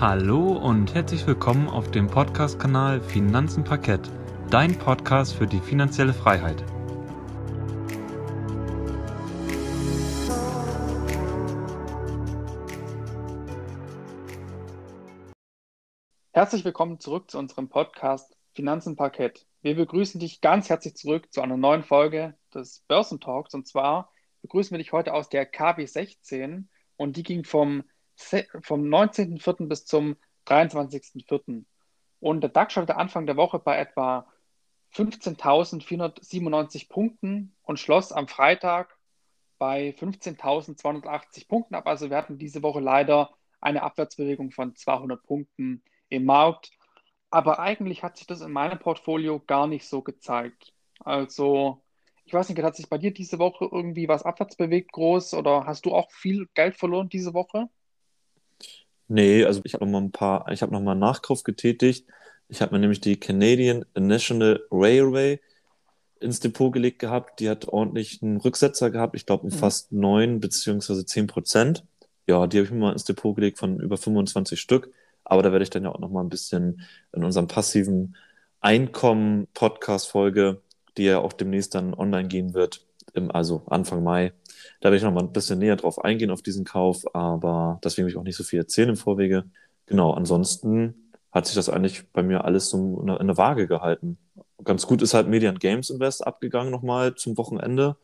Hallo und herzlich willkommen auf dem Podcast-Kanal Finanzen Parkett, dein Podcast für die finanzielle Freiheit. Herzlich willkommen zurück zu unserem Podcast Finanzen Parkett. Wir begrüßen dich ganz herzlich zurück zu einer neuen Folge des Börsentalks. Und zwar begrüßen wir dich heute aus der KW16 und die ging vom, vom 19.04. bis zum 23.04. Und der DAX startete Anfang der Woche bei etwa 15.497 Punkten und schloss am Freitag bei 15.280 Punkten ab. Also wir hatten diese Woche leider eine Abwärtsbewegung von 200 Punkten im Markt. Aber eigentlich hat sich das in meinem Portfolio gar nicht so gezeigt. Also, ich weiß nicht, hat sich bei dir diese Woche irgendwie was abwärts bewegt groß oder hast du auch viel Geld verloren diese Woche? Nee, also ich habe noch mal ein paar, ich habe noch mal einen Nachkauf getätigt. Ich habe mir nämlich die Canadian National Railway ins Depot gelegt gehabt. Die hat ordentlich einen Rücksetzer gehabt, ich glaube um mhm. fast 9 bzw. 10 Prozent. Ja, die habe ich mir mal ins Depot gelegt von über 25 Stück. Aber da werde ich dann ja auch noch mal ein bisschen in unserem passiven Einkommen-Podcast-Folge, die ja auch demnächst dann online gehen wird, im, also Anfang Mai. Da werde ich noch mal ein bisschen näher drauf eingehen auf diesen Kauf, aber deswegen will ich auch nicht so viel erzählen im Vorwege. Genau, ansonsten hat sich das eigentlich bei mir alles so in eine Waage gehalten. Ganz gut ist halt Median Games Invest abgegangen nochmal zum Wochenende.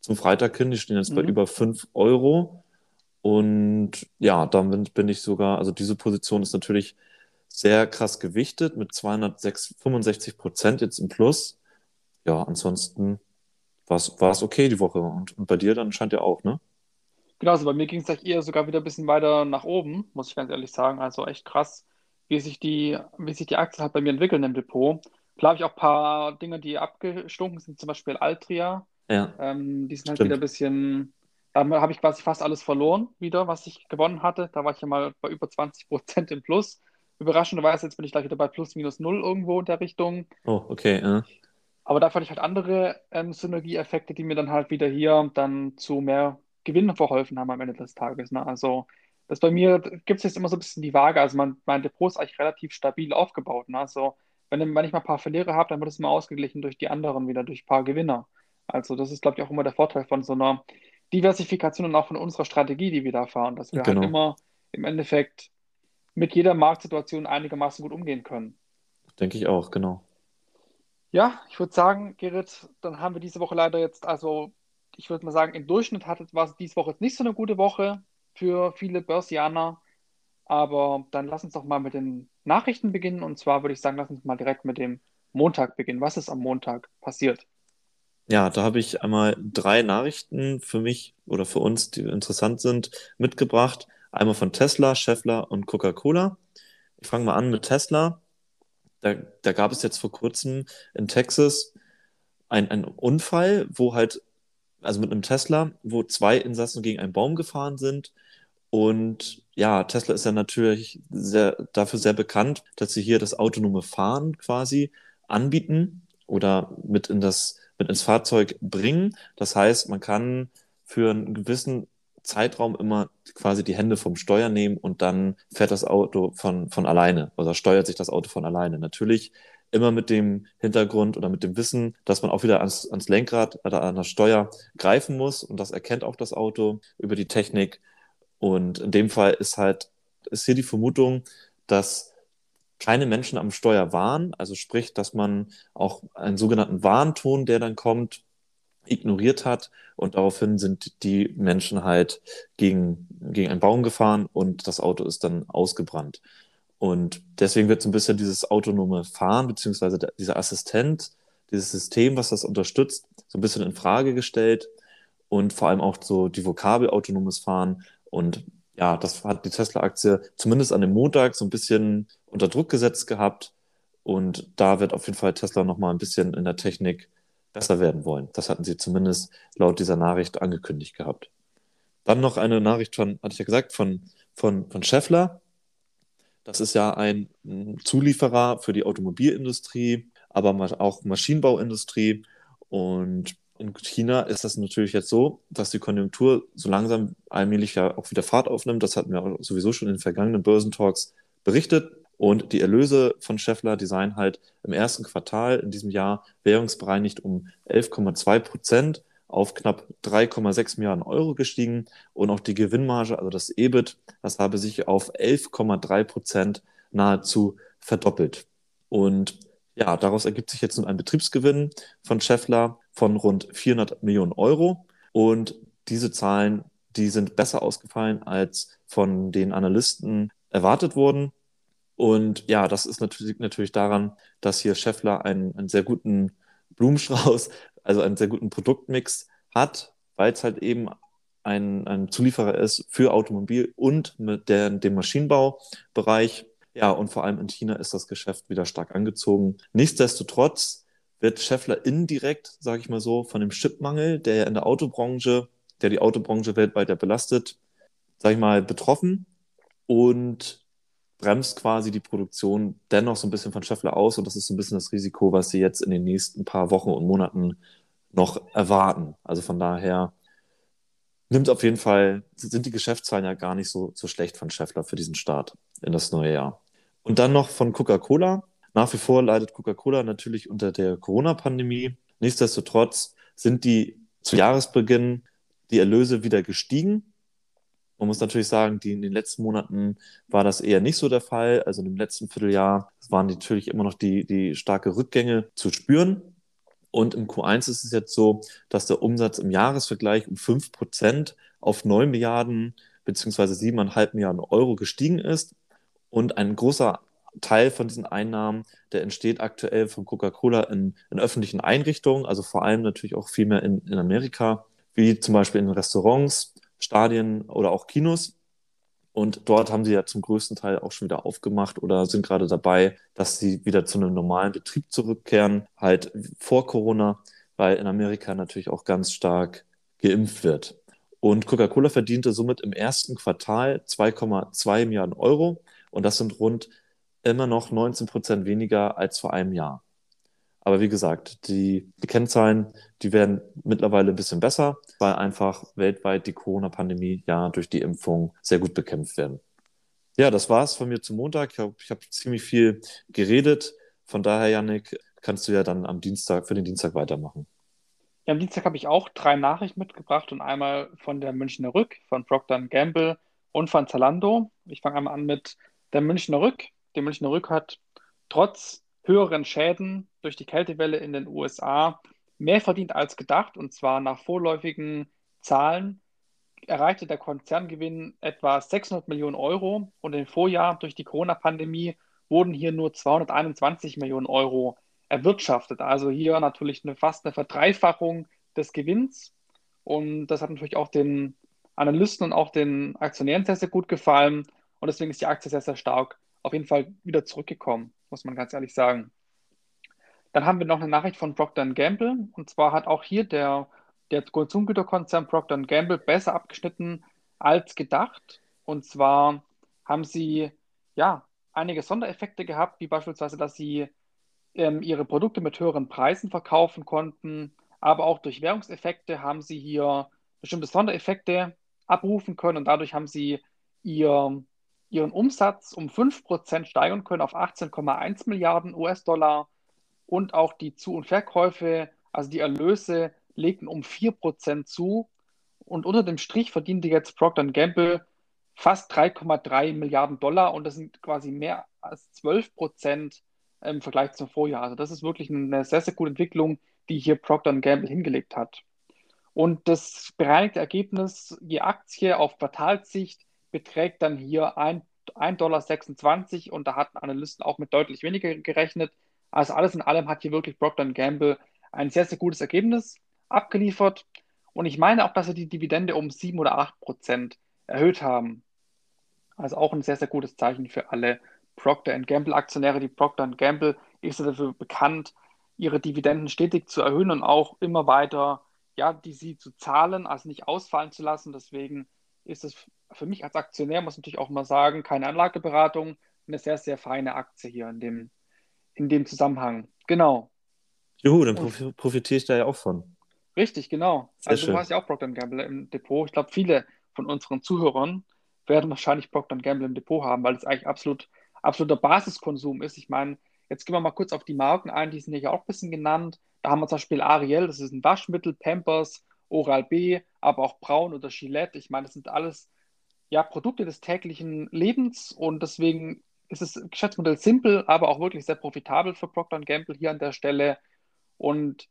Zum Freitag hin, die stehen jetzt mhm. bei über 5 Euro. Und ja, damit bin ich sogar, also diese Position ist natürlich sehr krass gewichtet mit 265 Prozent jetzt im Plus. Ja, ansonsten war es okay die Woche. Und, und bei dir dann scheint ja auch, ne? Genau, also bei mir ging es eher sogar wieder ein bisschen weiter nach oben, muss ich ganz ehrlich sagen. Also echt krass, wie sich die, wie sich die Aktien halt bei mir entwickeln im Depot. Klar habe ich auch ein paar Dinge, die abgestunken sind, zum Beispiel Altria. Ja. Ähm, die sind halt wieder ein bisschen da habe ich quasi fast alles verloren wieder, was ich gewonnen hatte. Da war ich ja mal bei über 20 Prozent im Plus. Überraschenderweise, jetzt bin ich gleich wieder bei plus minus null irgendwo in der Richtung. Oh, okay. Ja. Aber da fand ich halt andere ähm, Synergieeffekte, die mir dann halt wieder hier dann zu mehr Gewinn verholfen haben am Ende des Tages. Ne? Also das bei mir gibt es jetzt immer so ein bisschen die Waage. Also mein, mein Depot ist eigentlich relativ stabil aufgebaut. Ne? Also wenn, wenn ich mal ein paar Verlierer habe, dann wird es immer ausgeglichen durch die anderen wieder, durch ein paar Gewinner. Also das ist, glaube ich, auch immer der Vorteil von so einer Diversifikation und auch von unserer Strategie, die wir da fahren, dass wir halt genau. halt immer im Endeffekt mit jeder Marktsituation einigermaßen gut umgehen können. Denke ich auch, genau. Ja, ich würde sagen, Gerrit, dann haben wir diese Woche leider jetzt, also ich würde mal sagen, im Durchschnitt hat, war es diese Woche jetzt nicht so eine gute Woche für viele Börsianer. Aber dann lass uns doch mal mit den Nachrichten beginnen. Und zwar würde ich sagen, lass uns mal direkt mit dem Montag beginnen. Was ist am Montag passiert? Ja, da habe ich einmal drei Nachrichten für mich oder für uns, die interessant sind, mitgebracht. Einmal von Tesla, Scheffler und Coca-Cola. Ich fange mal an mit Tesla. Da, da gab es jetzt vor kurzem in Texas einen Unfall, wo halt, also mit einem Tesla, wo zwei Insassen gegen einen Baum gefahren sind. Und ja, Tesla ist ja natürlich sehr, dafür sehr bekannt, dass sie hier das autonome Fahren quasi anbieten oder mit in das mit ins Fahrzeug bringen. Das heißt, man kann für einen gewissen Zeitraum immer quasi die Hände vom Steuer nehmen und dann fährt das Auto von, von alleine oder steuert sich das Auto von alleine. Natürlich immer mit dem Hintergrund oder mit dem Wissen, dass man auch wieder ans, ans Lenkrad oder an das Steuer greifen muss und das erkennt auch das Auto über die Technik. Und in dem Fall ist halt, ist hier die Vermutung, dass keine Menschen am Steuer waren, also sprich, dass man auch einen sogenannten Warnton, der dann kommt, ignoriert hat und daraufhin sind die Menschen halt gegen, gegen einen Baum gefahren und das Auto ist dann ausgebrannt. Und deswegen wird so ein bisschen dieses autonome Fahren, beziehungsweise dieser Assistent, dieses System, was das unterstützt, so ein bisschen in Frage gestellt und vor allem auch so die Vokabel autonomes Fahren und ja, das hat die Tesla-Aktie zumindest an dem Montag so ein bisschen unter Druck gesetzt gehabt. Und da wird auf jeden Fall Tesla nochmal ein bisschen in der Technik besser werden wollen. Das hatten sie zumindest laut dieser Nachricht angekündigt gehabt. Dann noch eine Nachricht von, hatte ich ja gesagt, von, von, von Scheffler. Das ist ja ein Zulieferer für die Automobilindustrie, aber auch Maschinenbauindustrie. Und in China ist das natürlich jetzt so, dass die Konjunktur so langsam allmählich ja auch wieder Fahrt aufnimmt. Das hatten wir sowieso schon in den vergangenen Börsentalks berichtet. Und die Erlöse von Scheffler, die seien halt im ersten Quartal in diesem Jahr währungsbereinigt um 11,2 Prozent auf knapp 3,6 Milliarden Euro gestiegen und auch die Gewinnmarge, also das EBIT, das habe sich auf 11,3 Prozent nahezu verdoppelt. Und ja, daraus ergibt sich jetzt nun ein Betriebsgewinn von Scheffler von rund 400 Millionen Euro. Und diese Zahlen, die sind besser ausgefallen als von den Analysten erwartet wurden. Und ja, das ist natürlich, natürlich daran, dass hier Scheffler einen, einen sehr guten Blumenstrauß, also einen sehr guten Produktmix hat, weil es halt eben ein, ein Zulieferer ist für Automobil und mit der, dem Maschinenbaubereich. Ja, und vor allem in China ist das Geschäft wieder stark angezogen. Nichtsdestotrotz wird Scheffler indirekt, sage ich mal so, von dem Chipmangel, der ja in der Autobranche, der die Autobranche weltweit ja belastet, sage ich mal, betroffen und bremst quasi die Produktion dennoch so ein bisschen von Scheffler aus. Und das ist so ein bisschen das Risiko, was sie jetzt in den nächsten paar Wochen und Monaten noch erwarten. Also von daher nimmt auf jeden Fall, sind die Geschäftszahlen ja gar nicht so, so schlecht von Scheffler für diesen Start in das neue Jahr. Und dann noch von Coca-Cola. Nach wie vor leidet Coca-Cola natürlich unter der Corona-Pandemie. Nichtsdestotrotz sind die zu Jahresbeginn die Erlöse wieder gestiegen. Man muss natürlich sagen, die in den letzten Monaten war das eher nicht so der Fall. Also im letzten Vierteljahr waren natürlich immer noch die, die starke Rückgänge zu spüren. Und im Q1 ist es jetzt so, dass der Umsatz im Jahresvergleich um 5% auf 9 Milliarden bzw. 7,5 Milliarden Euro gestiegen ist. Und ein großer Teil von diesen Einnahmen, der entsteht aktuell von Coca-Cola in, in, öffentlichen Einrichtungen, also vor allem natürlich auch viel mehr in, in Amerika, wie zum Beispiel in Restaurants, Stadien oder auch Kinos. Und dort haben sie ja zum größten Teil auch schon wieder aufgemacht oder sind gerade dabei, dass sie wieder zu einem normalen Betrieb zurückkehren, halt vor Corona, weil in Amerika natürlich auch ganz stark geimpft wird. Und Coca-Cola verdiente somit im ersten Quartal 2,2 Milliarden Euro und das sind rund immer noch 19 Prozent weniger als vor einem Jahr. Aber wie gesagt, die, die Kennzahlen, die werden mittlerweile ein bisschen besser, weil einfach weltweit die Corona-Pandemie ja durch die Impfung sehr gut bekämpft werden. Ja, das war's von mir zum Montag. Ich habe hab ziemlich viel geredet. Von daher, Yannick, kannst du ja dann am Dienstag, für den Dienstag weitermachen. Ja, am Dienstag habe ich auch drei Nachrichten mitgebracht und einmal von der Münchner Rück, von Procter Gamble und von Zalando. Ich fange einmal an mit der Münchner Rück. Die Münchner Rück hat trotz höheren Schäden durch die Kältewelle in den USA mehr verdient als gedacht. Und zwar nach vorläufigen Zahlen erreichte der Konzerngewinn etwa 600 Millionen Euro und im Vorjahr durch die Corona-Pandemie wurden hier nur 221 Millionen Euro erwirtschaftet. Also hier natürlich eine, fast eine Verdreifachung des Gewinns. Und das hat natürlich auch den Analysten und auch den Aktionären sehr, sehr gut gefallen. Und deswegen ist die Aktie sehr, sehr stark auf jeden Fall wieder zurückgekommen, muss man ganz ehrlich sagen. Dann haben wir noch eine Nachricht von Procter Gamble. Und zwar hat auch hier der, der Konsumgüterkonzern Procter Gamble besser abgeschnitten als gedacht. Und zwar haben sie ja einige Sondereffekte gehabt, wie beispielsweise, dass sie ähm, ihre Produkte mit höheren Preisen verkaufen konnten. Aber auch durch Währungseffekte haben sie hier bestimmte Sondereffekte abrufen können und dadurch haben sie ihr ihren Umsatz um 5% steigern können auf 18,1 Milliarden US-Dollar und auch die Zu- und Verkäufe, also die Erlöse, legten um 4% zu. Und unter dem Strich verdiente jetzt Procter Gamble fast 3,3 Milliarden Dollar und das sind quasi mehr als 12 Prozent im Vergleich zum Vorjahr. Also das ist wirklich eine sehr, sehr gute Entwicklung, die hier Procter Gamble hingelegt hat. Und das bereinigte Ergebnis je Aktie auf Quartalssicht beträgt dann hier 1,26 Dollar und da hatten Analysten auch mit deutlich weniger gerechnet. Also alles in allem hat hier wirklich Procter Gamble ein sehr, sehr gutes Ergebnis abgeliefert. Und ich meine auch, dass sie die Dividende um 7 oder 8 Prozent erhöht haben. Also auch ein sehr, sehr gutes Zeichen für alle Procter Gamble Aktionäre. Die Procter Gamble ist dafür bekannt, ihre Dividenden stetig zu erhöhen und auch immer weiter, ja, die sie zu zahlen, also nicht ausfallen zu lassen. Deswegen ist es für mich als Aktionär, muss ich natürlich auch mal sagen, keine Anlageberatung, eine sehr, sehr feine Aktie hier in dem, in dem Zusammenhang. Genau. Juhu, dann prof profitiere ich da ja auch von. Richtig, genau. Sehr also schön. du hast ja auch Procter Gamble im Depot. Ich glaube, viele von unseren Zuhörern werden wahrscheinlich Procter Gamble im Depot haben, weil es eigentlich absolut absoluter Basiskonsum ist. Ich meine, jetzt gehen wir mal kurz auf die Marken ein, die sind ja auch ein bisschen genannt. Da haben wir zum Beispiel Ariel, das ist ein Waschmittel, Pampers, Oral-B, aber auch Braun oder Gillette. Ich meine, das sind alles ja, Produkte des täglichen Lebens und deswegen ist das Geschäftsmodell simpel, aber auch wirklich sehr profitabel für Procter Gamble hier an der Stelle. Und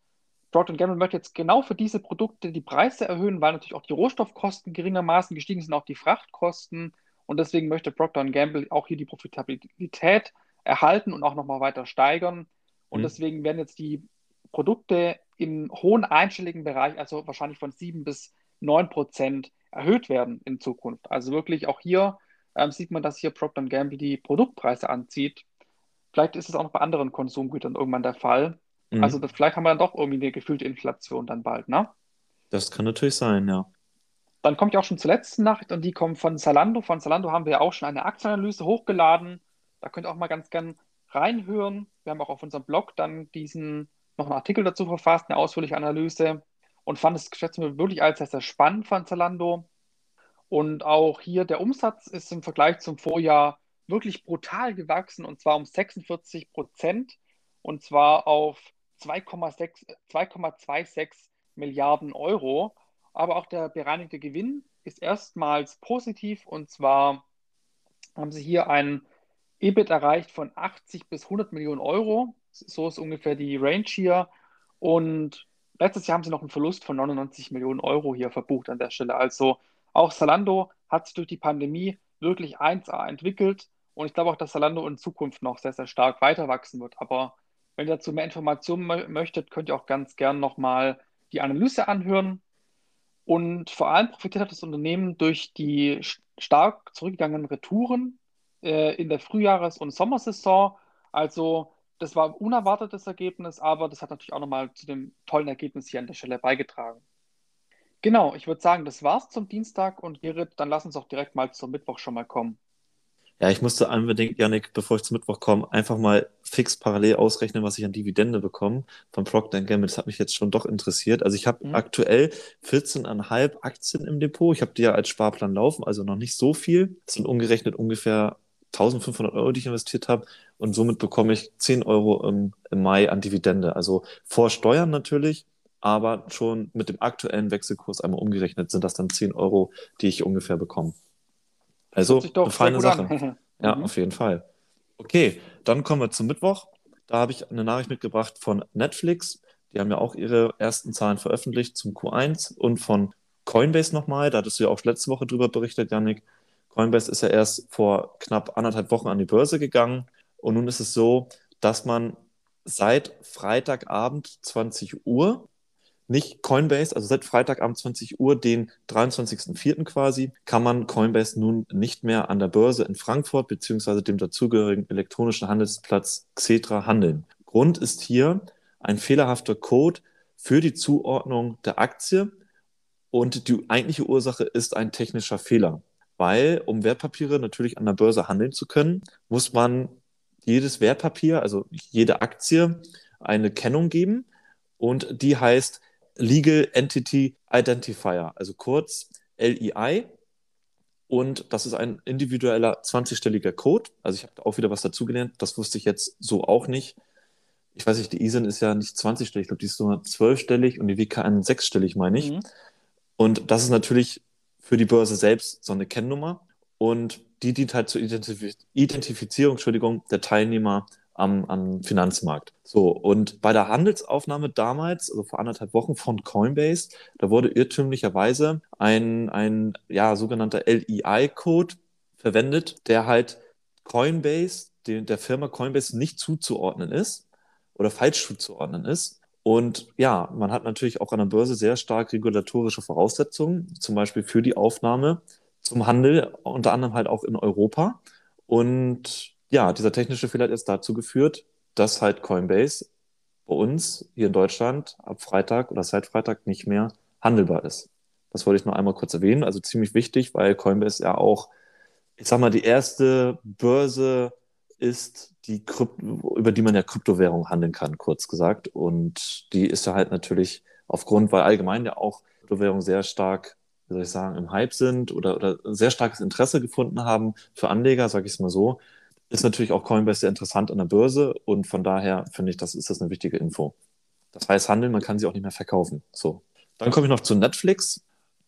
Procter Gamble möchte jetzt genau für diese Produkte die Preise erhöhen, weil natürlich auch die Rohstoffkosten geringermaßen gestiegen sind, auch die Frachtkosten. Und deswegen möchte Procter Gamble auch hier die Profitabilität erhalten und auch nochmal weiter steigern. Und mhm. deswegen werden jetzt die Produkte im hohen einstelligen Bereich, also wahrscheinlich von 7 bis 9 Prozent, erhöht werden in Zukunft. Also wirklich auch hier ähm, sieht man, dass hier Procter Gamble die Produktpreise anzieht. Vielleicht ist es auch noch bei anderen Konsumgütern irgendwann der Fall. Mhm. Also das, vielleicht haben wir dann doch irgendwie eine gefühlte Inflation dann bald, ne? Das kann natürlich sein, ja. Dann kommt ja auch schon zur letzten Nachricht und die kommt von Zalando. Von Zalando haben wir ja auch schon eine Aktienanalyse hochgeladen. Da könnt ihr auch mal ganz gern reinhören. Wir haben auch auf unserem Blog dann diesen noch einen Artikel dazu verfasst, eine ausführliche Analyse und fand das Geschäftsmodell wirklich als sehr, sehr spannend von Zalando. Und auch hier der Umsatz ist im Vergleich zum Vorjahr wirklich brutal gewachsen und zwar um 46 Prozent und zwar auf 2,26 Milliarden Euro. Aber auch der bereinigte Gewinn ist erstmals positiv und zwar haben sie hier ein EBIT erreicht von 80 bis 100 Millionen Euro. So ist ungefähr die Range hier. Und letztes Jahr haben sie noch einen Verlust von 99 Millionen Euro hier verbucht an der Stelle. Also auch Salando hat sich durch die Pandemie wirklich 1A entwickelt. Und ich glaube auch, dass Salando in Zukunft noch sehr, sehr stark weiter wachsen wird. Aber wenn ihr dazu mehr Informationen möchtet, könnt ihr auch ganz gern nochmal die Analyse anhören. Und vor allem profitiert hat das Unternehmen durch die stark zurückgegangenen Retouren äh, in der Frühjahres- und Sommersaison. Also das war ein unerwartetes Ergebnis, aber das hat natürlich auch nochmal zu dem tollen Ergebnis hier an der Stelle beigetragen. Genau, ich würde sagen, das war's zum Dienstag und Gerrit, dann lass uns auch direkt mal zum Mittwoch schon mal kommen. Ja, ich musste unbedingt, Janik, bevor ich zum Mittwoch komme, einfach mal fix parallel ausrechnen, was ich an Dividende bekomme von Procter Gamble. Das hat mich jetzt schon doch interessiert. Also ich habe mhm. aktuell 14,5 Aktien im Depot. Ich habe die ja als Sparplan laufen, also noch nicht so viel. Das sind umgerechnet ungefähr 1500 Euro, die ich investiert habe. Und somit bekomme ich 10 Euro im, im Mai an Dividende. Also vor Steuern natürlich, aber schon mit dem aktuellen Wechselkurs einmal umgerechnet sind das dann 10 Euro, die ich ungefähr bekomme. Also eine feine Sache. ja, mhm. auf jeden Fall. Okay, dann kommen wir zum Mittwoch. Da habe ich eine Nachricht mitgebracht von Netflix. Die haben ja auch ihre ersten Zahlen veröffentlicht zum Q1 und von Coinbase nochmal. Da hattest du ja auch letzte Woche drüber berichtet, Janik. Coinbase ist ja erst vor knapp anderthalb Wochen an die Börse gegangen. Und nun ist es so, dass man seit Freitagabend 20 Uhr nicht Coinbase, also seit Freitagabend 20 Uhr, den 23.04. quasi, kann man Coinbase nun nicht mehr an der Börse in Frankfurt beziehungsweise dem dazugehörigen elektronischen Handelsplatz Xetra handeln. Grund ist hier ein fehlerhafter Code für die Zuordnung der Aktie und die eigentliche Ursache ist ein technischer Fehler. Weil, um Wertpapiere natürlich an der Börse handeln zu können, muss man jedes Wertpapier, also jede Aktie, eine Kennung geben und die heißt Legal Entity Identifier, also kurz LEI. Und das ist ein individueller 20-stelliger Code. Also ich habe auch wieder was dazugelernt. Das wusste ich jetzt so auch nicht. Ich weiß nicht, die ISIN ist ja nicht 20-stellig, ich glaube, die ist nur 12-stellig und die WKN 6-stellig, meine ich. Mhm. Und das ist natürlich für die Börse selbst so eine Kennnummer. Und die dient halt zur Identif Identifizierung Entschuldigung, der Teilnehmer am, am Finanzmarkt. So, und bei der Handelsaufnahme damals, also vor anderthalb Wochen von Coinbase, da wurde irrtümlicherweise ein, ein ja, sogenannter LEI-Code verwendet, der halt Coinbase, der Firma Coinbase nicht zuzuordnen ist oder falsch zuzuordnen ist. Und ja, man hat natürlich auch an der Börse sehr stark regulatorische Voraussetzungen, zum Beispiel für die Aufnahme zum Handel, unter anderem halt auch in Europa. Und ja, dieser technische Fehler hat jetzt dazu geführt, dass halt Coinbase bei uns hier in Deutschland ab Freitag oder seit Freitag nicht mehr handelbar ist. Das wollte ich noch einmal kurz erwähnen. Also ziemlich wichtig, weil Coinbase ja auch, ich sag mal, die erste Börse ist, die Krypto, über die man ja Kryptowährung handeln kann, kurz gesagt. Und die ist ja halt natürlich aufgrund, weil allgemein ja auch Kryptowährungen sehr stark, wie soll ich sagen, im Hype sind oder, oder sehr starkes Interesse gefunden haben für Anleger, sage ich es mal so, ist natürlich auch Coinbase sehr interessant an der Börse und von daher finde ich, das ist das eine wichtige Info. Das heißt handeln, man kann sie auch nicht mehr verkaufen. So. Dann komme ich noch zu Netflix.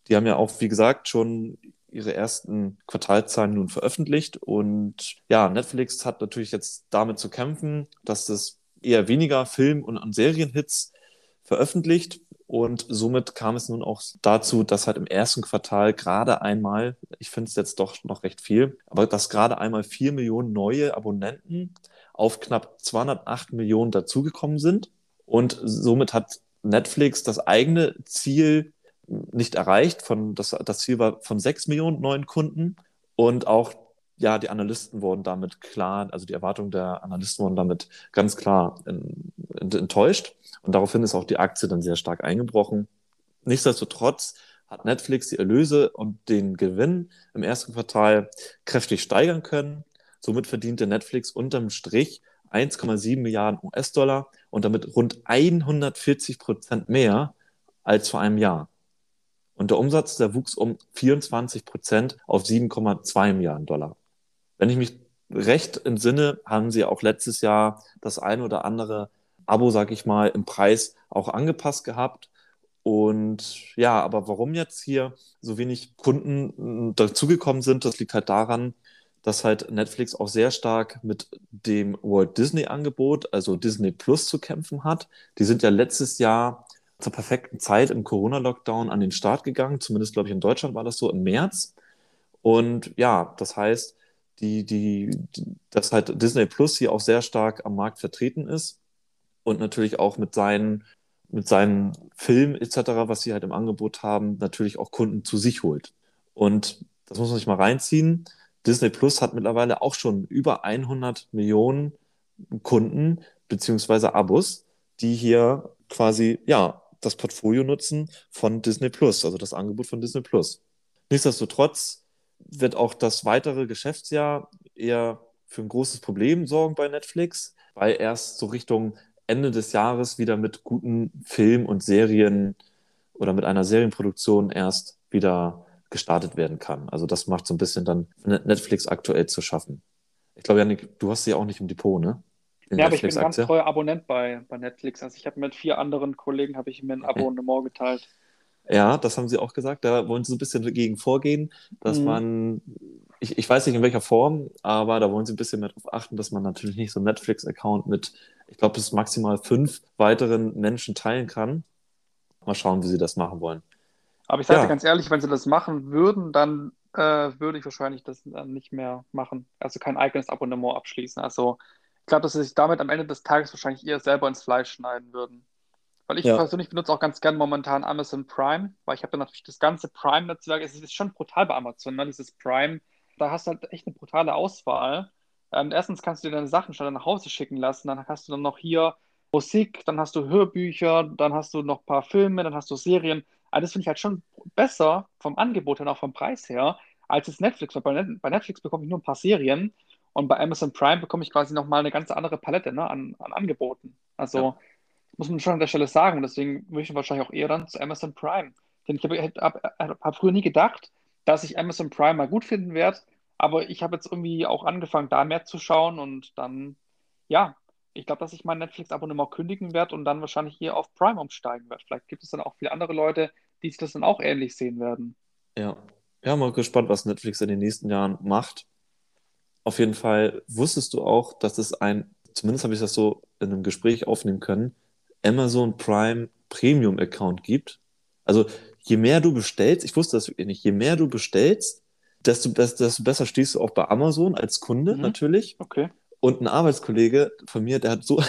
Die haben ja auch, wie gesagt, schon ihre ersten Quartalzahlen nun veröffentlicht. Und ja, Netflix hat natürlich jetzt damit zu kämpfen, dass es eher weniger Film- und Serienhits veröffentlicht. Und somit kam es nun auch dazu, dass halt im ersten Quartal gerade einmal, ich finde es jetzt doch noch recht viel, aber dass gerade einmal vier Millionen neue Abonnenten auf knapp 208 Millionen dazugekommen sind. Und somit hat Netflix das eigene Ziel nicht erreicht. Von, das, das Ziel war von 6 Millionen neuen Kunden. Und auch ja, die Analysten wurden damit klar, also die Erwartungen der Analysten wurden damit ganz klar enttäuscht. Und daraufhin ist auch die Aktie dann sehr stark eingebrochen. Nichtsdestotrotz hat Netflix die Erlöse und den Gewinn im ersten Quartal kräftig steigern können. Somit verdiente Netflix unterm Strich 1,7 Milliarden US-Dollar und damit rund 140 Prozent mehr als vor einem Jahr. Und der Umsatz, der wuchs um 24 Prozent auf 7,2 Milliarden Dollar. Wenn ich mich recht entsinne, haben sie auch letztes Jahr das ein oder andere Abo, sag ich mal, im Preis auch angepasst gehabt. Und ja, aber warum jetzt hier so wenig Kunden dazugekommen sind, das liegt halt daran, dass halt Netflix auch sehr stark mit dem Walt Disney Angebot, also Disney Plus, zu kämpfen hat. Die sind ja letztes Jahr zur perfekten Zeit im Corona-Lockdown an den Start gegangen. Zumindest, glaube ich, in Deutschland war das so im März. Und ja, das heißt, die, die, die, dass halt Disney Plus hier auch sehr stark am Markt vertreten ist und natürlich auch mit seinen, mit seinen Filmen etc., was sie halt im Angebot haben, natürlich auch Kunden zu sich holt. Und das muss man sich mal reinziehen. Disney Plus hat mittlerweile auch schon über 100 Millionen Kunden beziehungsweise Abos, die hier quasi, ja, das Portfolio nutzen von Disney Plus, also das Angebot von Disney Plus. Nichtsdestotrotz wird auch das weitere Geschäftsjahr eher für ein großes Problem sorgen bei Netflix, weil erst so Richtung Ende des Jahres wieder mit guten Film- und Serien oder mit einer Serienproduktion erst wieder gestartet werden kann. Also das macht so ein bisschen dann Netflix aktuell zu schaffen. Ich glaube, Janik, du hast sie ja auch nicht im Depot, ne? In ja, aber ich bin ganz treuer Abonnent bei, bei Netflix. Also ich habe mit vier anderen Kollegen habe ich mir ein Abonnement geteilt. Ja, das haben sie auch gesagt. Da wollen sie so ein bisschen dagegen vorgehen, dass mhm. man, ich, ich weiß nicht in welcher Form, aber da wollen sie ein bisschen mehr darauf achten, dass man natürlich nicht so einen Netflix-Account mit, ich glaube, bis maximal fünf weiteren Menschen teilen kann. Mal schauen, wie sie das machen wollen. Aber ich sage ja. dir ganz ehrlich, wenn sie das machen würden, dann äh, würde ich wahrscheinlich das dann nicht mehr machen. Also kein eigenes Abonnement abschließen. Also ich glaube, dass sie sich damit am Ende des Tages wahrscheinlich eher selber ins Fleisch schneiden würden. Weil ich ja. persönlich benutze auch ganz gern momentan Amazon Prime, weil ich habe dann natürlich das ganze Prime-Netzwerk. Es ist schon brutal bei Amazon, ne? dieses Prime. Da hast du halt echt eine brutale Auswahl. Ähm, erstens kannst du dir deine Sachen schon nach Hause schicken lassen. Dann hast du dann noch hier Musik, dann hast du Hörbücher, dann hast du noch ein paar Filme, dann hast du Serien. Aber das finde ich halt schon besser vom Angebot und auch vom Preis her als das Netflix. Weil bei Netflix bekomme ich nur ein paar Serien und bei Amazon Prime bekomme ich quasi nochmal eine ganz andere Palette ne, an, an Angeboten. Also ja. muss man schon an der Stelle sagen. Deswegen würde ich wahrscheinlich auch eher dann zu Amazon Prime. Denn ich habe hab, hab früher nie gedacht, dass ich Amazon Prime mal gut finden werde. Aber ich habe jetzt irgendwie auch angefangen, da mehr zu schauen und dann, ja, ich glaube, dass ich mein Netflix-Abonnement kündigen werde und dann wahrscheinlich hier auf Prime umsteigen werde. Vielleicht gibt es dann auch viele andere Leute, die sich das dann auch ähnlich sehen werden. Ja, ja, mal gespannt, was Netflix in den nächsten Jahren macht. Auf jeden Fall wusstest du auch, dass es ein, zumindest habe ich das so in einem Gespräch aufnehmen können, Amazon Prime Premium Account gibt. Also je mehr du bestellst, ich wusste das wirklich nicht, je mehr du bestellst, desto, desto besser stehst du auch bei Amazon als Kunde mhm. natürlich. Okay. Und ein Arbeitskollege von mir, der hat so,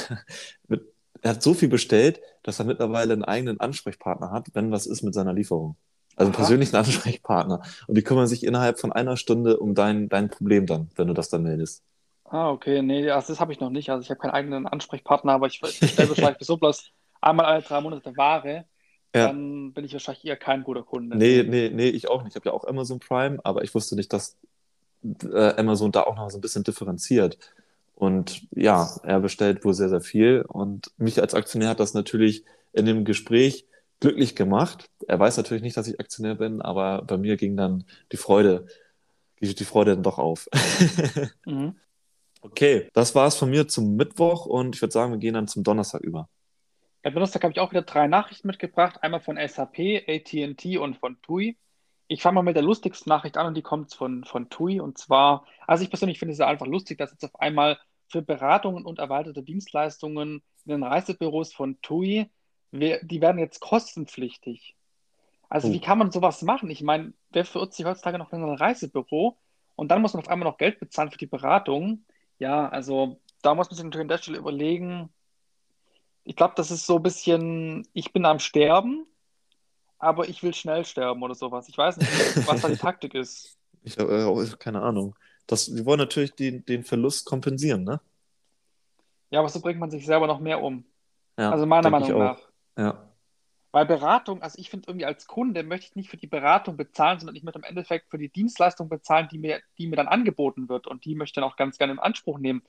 er hat so viel bestellt, dass er mittlerweile einen eigenen Ansprechpartner hat, wenn was ist mit seiner Lieferung. Also einen persönlichen Ansprechpartner. Und die kümmern sich innerhalb von einer Stunde um dein, dein Problem dann, wenn du das dann meldest. Ah, okay. Nee, also das habe ich noch nicht. Also ich habe keinen eigenen Ansprechpartner, aber ich bestelle wahrscheinlich so bloß einmal alle drei Monate Ware. Ja. Dann bin ich wahrscheinlich eher kein guter Kunde. Nee, nee, nee, ich auch nicht. Ich habe ja auch Amazon Prime, aber ich wusste nicht, dass äh, Amazon da auch noch so ein bisschen differenziert. Und ja, er bestellt wohl sehr, sehr viel. Und mich als Aktionär hat das natürlich in dem Gespräch glücklich gemacht. Er weiß natürlich nicht, dass ich Aktionär bin, aber bei mir ging dann die Freude, die, die Freude dann doch auf. mhm. Okay, das war es von mir zum Mittwoch und ich würde sagen, wir gehen dann zum Donnerstag über. Am Donnerstag habe ich auch wieder drei Nachrichten mitgebracht. Einmal von SAP, AT&T und von TUI. Ich fange mal mit der lustigsten Nachricht an und die kommt von, von TUI. Und zwar, also ich persönlich finde es ja einfach lustig, dass jetzt auf einmal für Beratungen und erweiterte Dienstleistungen in den Reisebüros von TUI, die werden jetzt kostenpflichtig. Also, wie oh. kann man sowas machen? Ich meine, wer verirrt sich heutzutage noch in ein Reisebüro und dann muss man auf einmal noch Geld bezahlen für die Beratung? Ja, also da muss man sich natürlich an der Stelle überlegen. Ich glaube, das ist so ein bisschen, ich bin am Sterben, aber ich will schnell sterben oder sowas. Ich weiß nicht, was da die Taktik ist. Ich habe äh, keine Ahnung. Das, die wollen natürlich den, den Verlust kompensieren, ne? Ja, aber so bringt man sich selber noch mehr um. Ja, also meiner Meinung nach. Ja. Weil Beratung, also ich finde irgendwie als Kunde möchte ich nicht für die Beratung bezahlen, sondern ich möchte im Endeffekt für die Dienstleistung bezahlen, die mir, die mir dann angeboten wird. Und die möchte ich dann auch ganz gerne in Anspruch nehmen,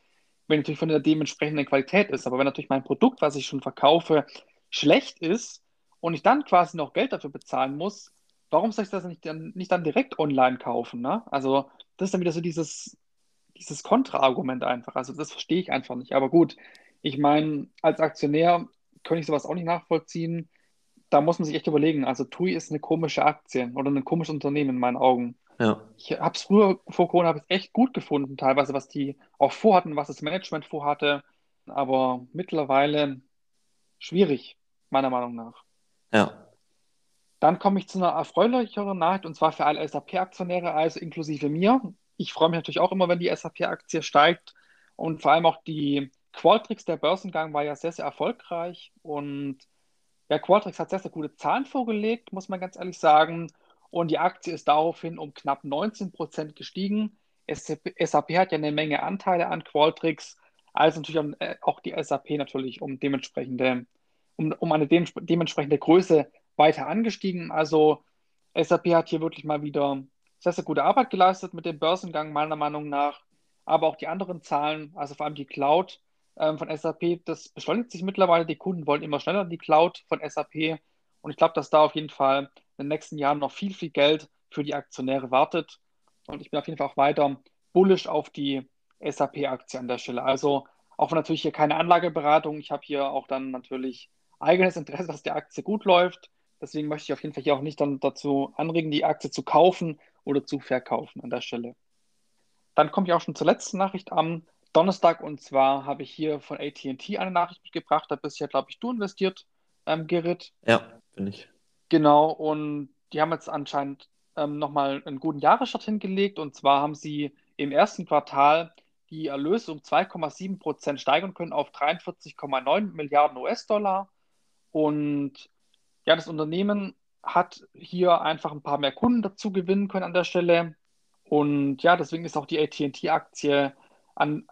wenn natürlich von der dementsprechenden Qualität ist. Aber wenn natürlich mein Produkt, was ich schon verkaufe, schlecht ist und ich dann quasi noch Geld dafür bezahlen muss, warum soll ich das nicht dann, nicht dann direkt online kaufen? Ne? Also das ist dann wieder so dieses, dieses Kontraargument einfach. Also das verstehe ich einfach nicht. Aber gut, ich meine, als Aktionär kann ich sowas auch nicht nachvollziehen. Da muss man sich echt überlegen. Also TUI ist eine komische Aktie oder ein komisches Unternehmen in meinen Augen. Ja. Ich habe es früher vor Corona ich echt gut gefunden, teilweise, was die auch vorhatten, was das Management vorhatte. Aber mittlerweile schwierig, meiner Meinung nach. Ja. Dann komme ich zu einer erfreulicheren Nachricht und zwar für alle SAP-Aktionäre, also inklusive mir. Ich freue mich natürlich auch immer, wenn die SAP-Aktie steigt und vor allem auch die Qualtrics, der Börsengang war ja sehr, sehr erfolgreich und ja, Qualtrics hat sehr, sehr gute Zahlen vorgelegt, muss man ganz ehrlich sagen. Und die Aktie ist daraufhin um knapp 19 Prozent gestiegen. SAP, hat ja eine Menge Anteile an Qualtrics, also natürlich auch die SAP natürlich um dementsprechende, um, um eine dementsprechende Größe weiter angestiegen. Also SAP hat hier wirklich mal wieder sehr, sehr gute Arbeit geleistet mit dem Börsengang, meiner Meinung nach. Aber auch die anderen Zahlen, also vor allem die Cloud ähm, von SAP, das beschleunigt sich mittlerweile. Die Kunden wollen immer schneller die Cloud von SAP. Und ich glaube, dass da auf jeden Fall in den nächsten Jahren noch viel, viel Geld für die Aktionäre wartet. Und ich bin auf jeden Fall auch weiter bullish auf die SAP-Aktie an der Stelle. Also auch natürlich hier keine Anlageberatung. Ich habe hier auch dann natürlich eigenes Interesse, dass die Aktie gut läuft. Deswegen möchte ich auf jeden Fall hier auch nicht dann dazu anregen, die Aktie zu kaufen oder zu verkaufen an der Stelle. Dann komme ich auch schon zur letzten Nachricht am Donnerstag und zwar habe ich hier von AT&T eine Nachricht mitgebracht. Da bist ja, glaube ich, du investiert, ähm, Gerrit. Ja, bin ich. Genau, und die haben jetzt anscheinend ähm, nochmal einen guten Jahresstart hingelegt und zwar haben sie im ersten Quartal die Erlöse um 2,7 Prozent steigern können auf 43,9 Milliarden US-Dollar und ja, das Unternehmen hat hier einfach ein paar mehr Kunden dazu gewinnen können an der Stelle. Und ja, deswegen ist auch die AT&T-Aktie am,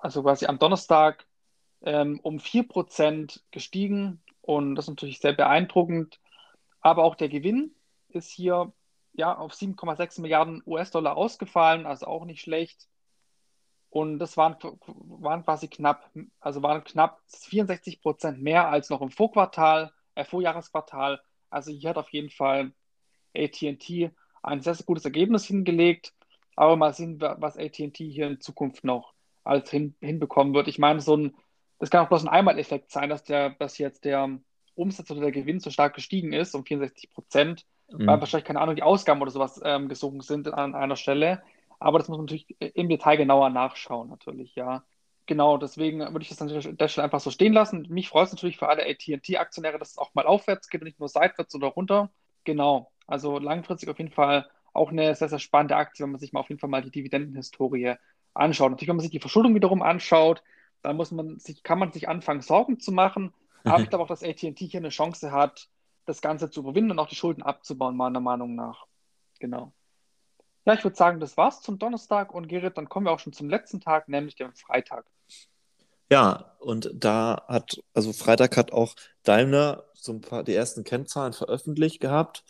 also quasi am Donnerstag ähm, um 4% gestiegen. Und das ist natürlich sehr beeindruckend. Aber auch der Gewinn ist hier ja, auf 7,6 Milliarden US-Dollar ausgefallen, also auch nicht schlecht. Und das waren, waren quasi knapp, also waren knapp 64 Prozent mehr als noch im Vorquartal äh, Vorjahresquartal. Also hier hat auf jeden Fall AT&T ein sehr, sehr gutes Ergebnis hingelegt. Aber mal sehen, was AT&T hier in Zukunft noch als hin, hinbekommen wird. Ich meine, so ein, das kann auch bloß ein Einmaleffekt sein, dass, der, dass jetzt der Umsatz oder der Gewinn so stark gestiegen ist, um 64 Prozent, mhm. weil wahrscheinlich, keine Ahnung, die Ausgaben oder sowas ähm, gesunken sind an einer Stelle. Aber das muss man natürlich im Detail genauer nachschauen, natürlich, ja. Genau, deswegen würde ich das an der Stelle einfach so stehen lassen. Mich freut es natürlich für alle AT&T-Aktionäre, dass es auch mal aufwärts geht und nicht nur seitwärts oder runter. Genau, also langfristig auf jeden Fall auch eine sehr, sehr spannende Aktie, wenn man sich mal auf jeden Fall mal die Dividendenhistorie anschaut. Natürlich, wenn man sich die Verschuldung wiederum anschaut, dann muss man sich, kann man sich anfangen, Sorgen zu machen. Aber ich glaube auch, dass AT&T hier eine Chance hat, das Ganze zu überwinden und auch die Schulden abzubauen, meiner Meinung nach. Genau. Ja, ich würde sagen, das war's zum Donnerstag und Gerrit, dann kommen wir auch schon zum letzten Tag, nämlich dem Freitag. Ja, und da hat, also Freitag hat auch Daimler so ein paar die ersten Kennzahlen veröffentlicht gehabt.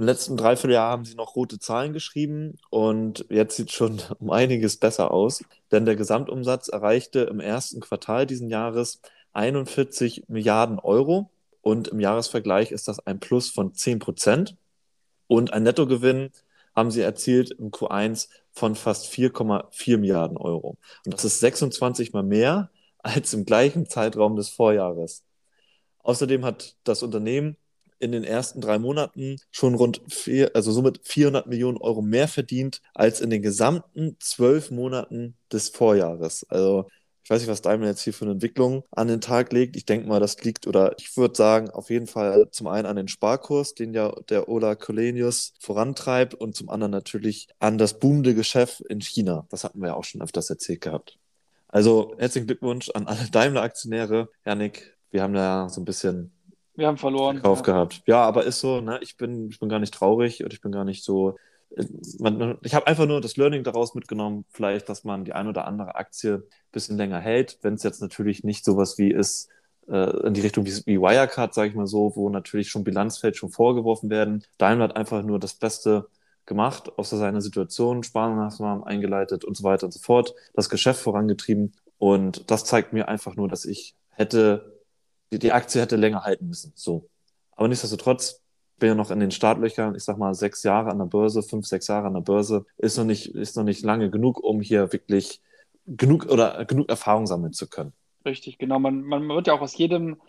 Im letzten Dreivierteljahr haben sie noch rote Zahlen geschrieben und jetzt sieht es schon um einiges besser aus, denn der Gesamtumsatz erreichte im ersten Quartal diesen Jahres 41 Milliarden Euro und im Jahresvergleich ist das ein Plus von 10 Prozent und ein Nettogewinn haben sie erzielt im Q1 von fast 4,4 Milliarden Euro. Und das ist 26 mal mehr als im gleichen Zeitraum des Vorjahres. Außerdem hat das Unternehmen in den ersten drei Monaten schon rund vier, also somit 400 Millionen Euro mehr verdient als in den gesamten zwölf Monaten des Vorjahres. Also ich weiß nicht, was Daimler jetzt hier für eine Entwicklung an den Tag legt. Ich denke mal, das liegt, oder ich würde sagen, auf jeden Fall zum einen an den Sparkurs, den ja der Ola Colenius vorantreibt und zum anderen natürlich an das boomende Geschäft in China. Das hatten wir ja auch schon öfters erzählt gehabt. Also herzlichen Glückwunsch an alle Daimler-Aktionäre. Janik, wir haben da so ein bisschen wir haben verloren. Verkauf ja. gehabt. Ja, aber ist so, ne? Ich bin, ich bin gar nicht traurig und ich bin gar nicht so. Äh, man, ich habe einfach nur das Learning daraus mitgenommen, vielleicht, dass man die ein oder andere Aktie ein bisschen länger hält, wenn es jetzt natürlich nicht sowas wie ist, äh, in die Richtung wie, Wirecard, sage ich mal so, wo natürlich schon Bilanzfeld schon vorgeworfen werden. Daimler hat einfach nur das Beste gemacht, außer seiner Situation, Sparmaßnahmen eingeleitet und so weiter und so fort, das Geschäft vorangetrieben. Und das zeigt mir einfach nur, dass ich hätte die, die Aktie hätte länger halten müssen. So. Aber nichtsdestotrotz bin ja noch in den Startlöchern, ich sag mal, sechs Jahre an der Börse, fünf, sechs Jahre an der Börse, ist noch nicht, ist noch nicht lange genug, um hier wirklich genug oder genug Erfahrung sammeln zu können. Richtig, genau. Man, man wird ja auch aus jedem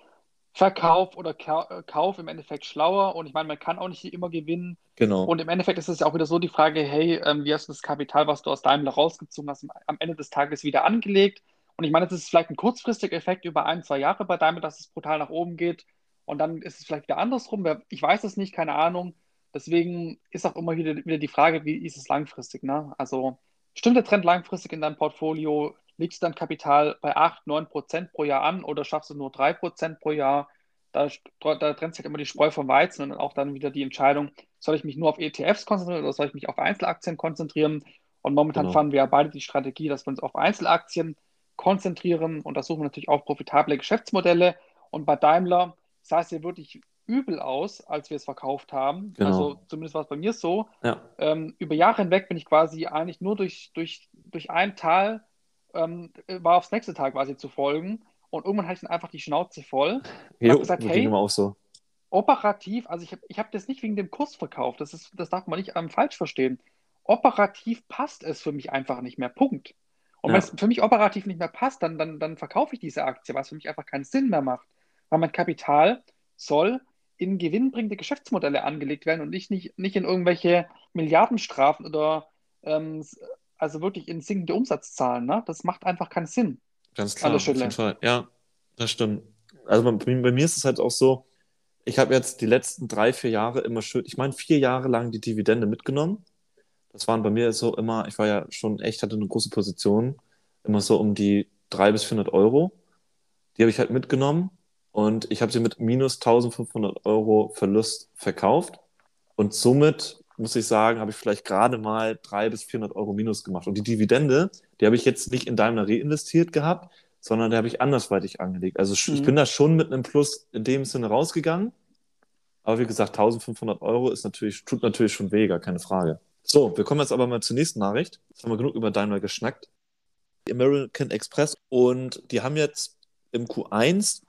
Verkauf oder Kauf im Endeffekt schlauer und ich meine, man kann auch nicht immer gewinnen. Genau. Und im Endeffekt ist es ja auch wieder so die Frage, hey, ähm, wie hast du das Kapital, was du aus Daimler rausgezogen hast, am Ende des Tages wieder angelegt? Und ich meine, das ist vielleicht ein kurzfristiger Effekt über ein, zwei Jahre bei Daimler, dass es brutal nach oben geht. Und dann ist es vielleicht wieder andersrum. Ich weiß es nicht, keine Ahnung. Deswegen ist auch immer wieder, wieder die Frage, wie ist es langfristig? Ne? Also stimmt der Trend langfristig in deinem Portfolio? Legst du dein Kapital bei 8, 9 Prozent pro Jahr an oder schaffst du nur 3 Prozent pro Jahr? Da, da trennt sich halt immer die Spreu vom Weizen und auch dann wieder die Entscheidung, soll ich mich nur auf ETFs konzentrieren oder soll ich mich auf Einzelaktien konzentrieren? Und momentan genau. fahren wir ja beide die Strategie, dass wir uns auf Einzelaktien konzentrieren und da suchen wir natürlich auch profitable Geschäftsmodelle. Und bei Daimler sah es ja wirklich übel aus, als wir es verkauft haben. Genau. Also zumindest war es bei mir so. Ja. Ähm, über Jahre hinweg bin ich quasi eigentlich nur durch, durch, durch ein Tal, ähm, war aufs nächste Tal quasi zu folgen. Und irgendwann hatte ich dann einfach die Schnauze voll. Und habe gesagt, hey, auch so. operativ, also ich habe ich hab das nicht wegen dem Kurs verkauft, das, ist, das darf man nicht ähm, falsch verstehen. Operativ passt es für mich einfach nicht mehr. Punkt. Und ja. wenn es für mich operativ nicht mehr passt, dann, dann, dann verkaufe ich diese Aktie, was für mich einfach keinen Sinn mehr macht. Weil mein Kapital soll in gewinnbringende Geschäftsmodelle angelegt werden und nicht, nicht, nicht in irgendwelche Milliardenstrafen oder ähm, also wirklich in sinkende Umsatzzahlen. Ne? Das macht einfach keinen Sinn. Ganz klar, auf jeden Fall. Ja, das stimmt. Also bei, bei mir ist es halt auch so, ich habe jetzt die letzten drei, vier Jahre immer schön, ich meine vier Jahre lang die Dividende mitgenommen das waren bei mir so immer, ich war ja schon echt, hatte eine große Position, immer so um die 300 bis 400 Euro. Die habe ich halt mitgenommen und ich habe sie mit minus 1500 Euro Verlust verkauft. Und somit muss ich sagen, habe ich vielleicht gerade mal 300 bis 400 Euro Minus gemacht. Und die Dividende, die habe ich jetzt nicht in Daimler reinvestiert gehabt, sondern die habe ich andersweitig angelegt. Also mhm. ich bin da schon mit einem Plus in dem Sinne rausgegangen. Aber wie gesagt, 1500 Euro ist natürlich, tut natürlich schon weh, gar keine Frage. So, wir kommen jetzt aber mal zur nächsten Nachricht. Jetzt haben wir genug über Daimler geschnackt. American Express und die haben jetzt im Q1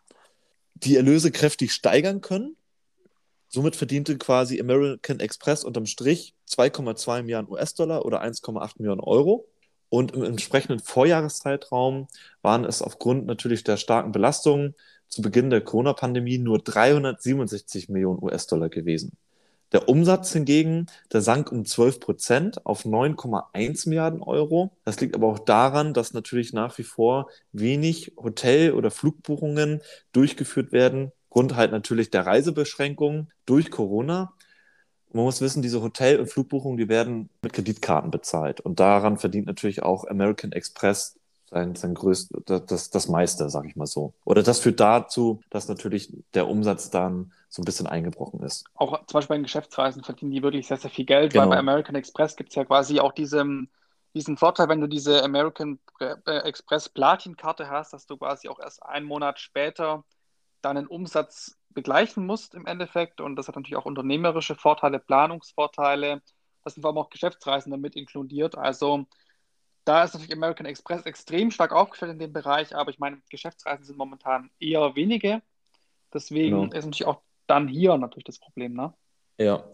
die Erlöse kräftig steigern können. Somit verdiente quasi American Express unterm Strich 2,2 Milliarden US-Dollar oder 1,8 Millionen Euro. Und im entsprechenden Vorjahreszeitraum waren es aufgrund natürlich der starken Belastungen zu Beginn der Corona-Pandemie nur 367 Millionen US-Dollar gewesen. Der Umsatz hingegen, der sank um 12 Prozent auf 9,1 Milliarden Euro. Das liegt aber auch daran, dass natürlich nach wie vor wenig Hotel- oder Flugbuchungen durchgeführt werden. Grund halt natürlich der Reisebeschränkungen durch Corona. Man muss wissen, diese Hotel- und Flugbuchungen, die werden mit Kreditkarten bezahlt. Und daran verdient natürlich auch American Express sein, sein größt, das, das meiste, sag ich mal so. Oder das führt dazu, dass natürlich der Umsatz dann so ein bisschen eingebrochen ist. Auch zum Beispiel bei den Geschäftsreisen verdienen die wirklich sehr, sehr viel Geld, genau. weil bei American Express gibt es ja quasi auch diese, diesen Vorteil, wenn du diese American äh, Express Platin-Karte hast, dass du quasi auch erst einen Monat später deinen Umsatz begleichen musst im Endeffekt. Und das hat natürlich auch unternehmerische Vorteile, Planungsvorteile. Das sind vor allem auch Geschäftsreisen damit inkludiert. Also da ist natürlich American Express extrem stark aufgestellt in dem Bereich, aber ich meine, Geschäftsreisen sind momentan eher wenige. Deswegen genau. ist natürlich auch dann hier natürlich das Problem, ne? Ja.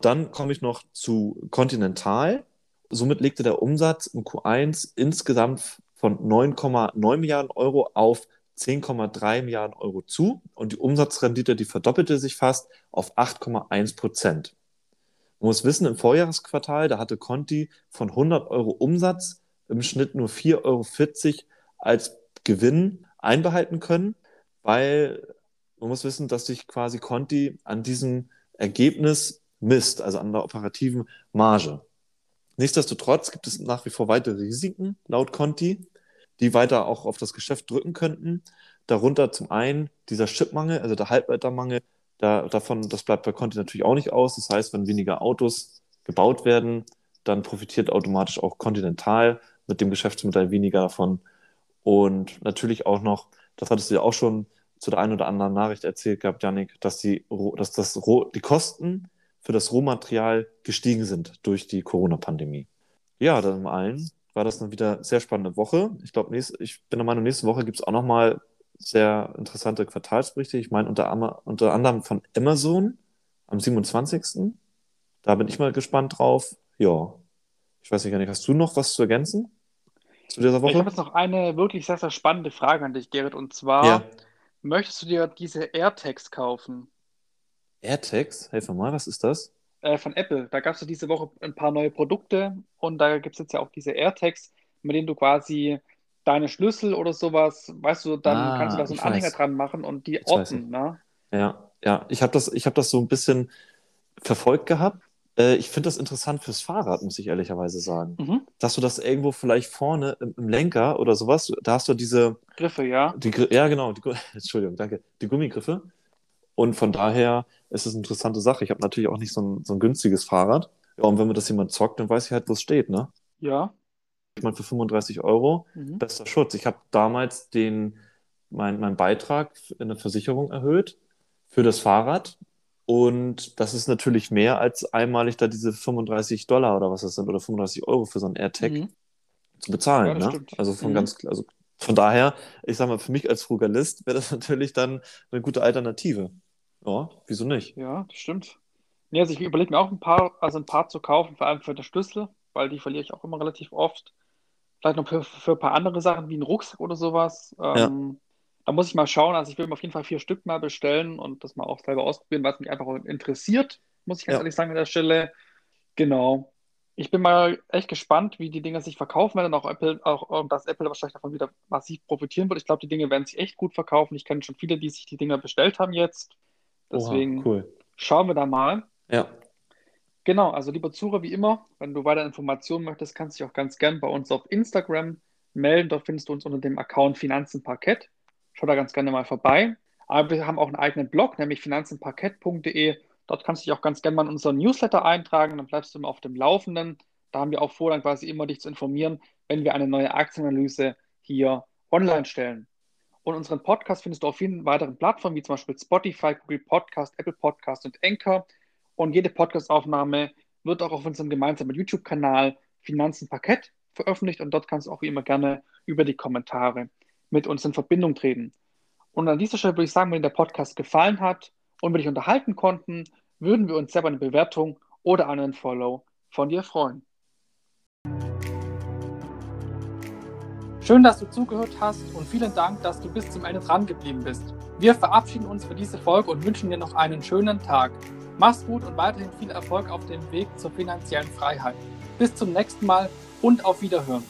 Dann komme ich noch zu Continental. Somit legte der Umsatz im Q1 insgesamt von 9,9 Milliarden Euro auf 10,3 Milliarden Euro zu und die Umsatzrendite, die verdoppelte sich fast auf 8,1 Prozent. Man muss wissen, im Vorjahresquartal, da hatte Conti von 100 Euro Umsatz im Schnitt nur 4,40 Euro als Gewinn einbehalten können, weil man muss wissen, dass sich quasi Conti an diesem Ergebnis misst, also an der operativen Marge. Nichtsdestotrotz gibt es nach wie vor weitere Risiken laut Conti, die weiter auch auf das Geschäft drücken könnten. Darunter zum einen dieser Chipmangel, also der Halbleitermangel, da, davon, das bleibt bei Conti natürlich auch nicht aus. Das heißt, wenn weniger Autos gebaut werden, dann profitiert automatisch auch Continental mit dem Geschäftsmodell weniger davon. Und natürlich auch noch, das hattest du ja auch schon zu der einen oder anderen Nachricht erzählt gehabt, Janik, dass die, dass das, die Kosten für das Rohmaterial gestiegen sind durch die Corona-Pandemie. Ja, dann allen war das eine wieder sehr spannende Woche. Ich glaube, ich bin der Meinung, nächste Woche gibt es auch nochmal sehr interessante Quartalsberichte. Ich meine unter, unter anderem von Amazon am 27. Da bin ich mal gespannt drauf. Ja, ich weiß nicht, nicht, hast du noch was zu ergänzen zu dieser Woche? Ich habe jetzt noch eine wirklich sehr, sehr spannende Frage an dich, Gerrit. Und zwar, ja. möchtest du dir diese AirTags kaufen? AirTags? Helf mir mal, was ist das? Äh, von Apple. Da gab es ja diese Woche ein paar neue Produkte und da gibt es jetzt ja auch diese AirTags, mit denen du quasi deine Schlüssel oder sowas, weißt du, dann ah, kannst du da so einen Anhänger weiß. dran machen und die orten, ne? Ja, ja. Ich habe das, hab das so ein bisschen verfolgt gehabt. Äh, ich finde das interessant fürs Fahrrad, muss ich ehrlicherweise sagen. Mhm. Dass du das irgendwo vielleicht vorne im, im, Lenker oder sowas, da hast du diese Griffe, ja. Die, ja, genau. Die, Entschuldigung, danke. Die Gummigriffe. Und von daher ist es eine interessante Sache. Ich habe natürlich auch nicht so ein, so ein günstiges Fahrrad. Ja, und wenn mir das jemand zockt, dann weiß ich halt, wo es steht, ne? Ja. Ich meine, für 35 Euro, mhm. bester Schutz. Ich habe damals den, mein, meinen Beitrag in der Versicherung erhöht für das Fahrrad. Und das ist natürlich mehr als einmalig da diese 35 Dollar oder was das sind oder 35 Euro für so ein AirTag mhm. zu bezahlen. Ja, ne? Also von mhm. ganz, also von daher, ich sage mal, für mich als Frugalist wäre das natürlich dann eine gute Alternative. Ja, wieso nicht? Ja, das stimmt. Nee, also ich überlege mir auch ein paar, also ein paar zu kaufen, vor allem für den Schlüssel, weil die verliere ich auch immer relativ oft. Vielleicht noch für, für ein paar andere Sachen wie einen Rucksack oder sowas. Ähm, ja. Da muss ich mal schauen. Also ich will mir auf jeden Fall vier Stück mal bestellen und das mal auch selber ausprobieren, was mich einfach interessiert, muss ich ganz ja. ehrlich sagen an der Stelle. Genau. Ich bin mal echt gespannt, wie die Dinge sich verkaufen werden. Auch Apple, auch dass Apple wahrscheinlich davon wieder massiv profitieren wird. Ich glaube, die Dinge werden sich echt gut verkaufen. Ich kenne schon viele, die sich die Dinge bestellt haben jetzt. Deswegen Oha, cool. schauen wir da mal. Ja. Genau, also lieber Zuhörer, wie immer, wenn du weitere Informationen möchtest, kannst du dich auch ganz gern bei uns auf Instagram melden. Dort findest du uns unter dem Account Finanzenparkett. Schau da ganz gerne mal vorbei. Aber wir haben auch einen eigenen Blog, nämlich finanzenparkett.de. Dort kannst du dich auch ganz gerne mal in unseren Newsletter eintragen, dann bleibst du immer auf dem Laufenden. Da haben wir auch vor, dann quasi immer dich zu informieren, wenn wir eine neue Aktienanalyse hier online stellen. Und unseren Podcast findest du auf vielen weiteren Plattformen, wie zum Beispiel Spotify, Google Podcast, Apple Podcast und Anchor. Und jede Podcastaufnahme wird auch auf unserem gemeinsamen YouTube-Kanal Finanzen Parkett veröffentlicht und dort kannst du auch wie immer gerne über die Kommentare mit uns in Verbindung treten. Und an dieser Stelle würde ich sagen, wenn dir der Podcast gefallen hat und wir dich unterhalten konnten, würden wir uns selber eine Bewertung oder einen Follow von dir freuen. Schön, dass du zugehört hast und vielen Dank, dass du bis zum Ende dran geblieben bist. Wir verabschieden uns für diese Folge und wünschen dir noch einen schönen Tag. Mach's gut und weiterhin viel Erfolg auf dem Weg zur finanziellen Freiheit. Bis zum nächsten Mal und auf Wiederhören.